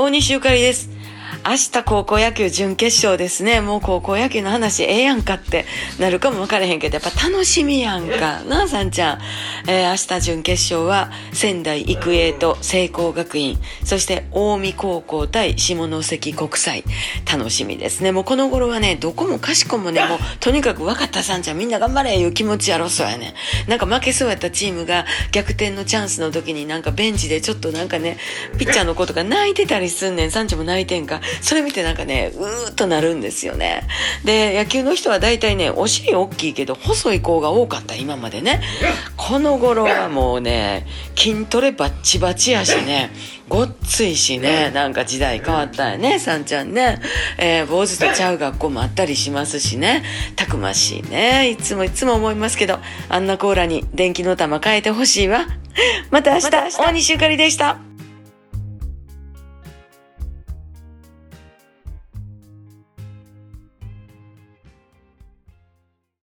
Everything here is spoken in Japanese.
大西ゆかりです。明日高校野球準決勝ですね。もう高校野球の話ええやんかってなるかも分からへんけど、やっぱ楽しみやんか。なあ、さんちゃん。えー、明日準決勝は仙台育英と聖光学院、そして近江高校対下関国際。楽しみですね。もうこの頃はね、どこもかしこもね、もうとにかく分かったさんちゃんみんな頑張れいう気持ちやろそうやね。なんか負けそうやったチームが逆転のチャンスの時になんかベンチでちょっとなんかね、ピッチャーの子とか泣いてたりすんねん。さんちゃんも泣いてんか。それ見てなんかね、うーっとなるんですよね。で、野球の人は大体ね、お尻大きいけど細い子が多かった、今までね。この頃はもうね、筋トレバッチバチやしね、ごっついしね、なんか時代変わったよね、さんちゃんね。えー、坊主とちゃう学校もあったりしますしね。たくましいね。いつもいつも思いますけど、あんなコーラに電気の玉変えてほしいわ。また明日、大西ゆかりでした。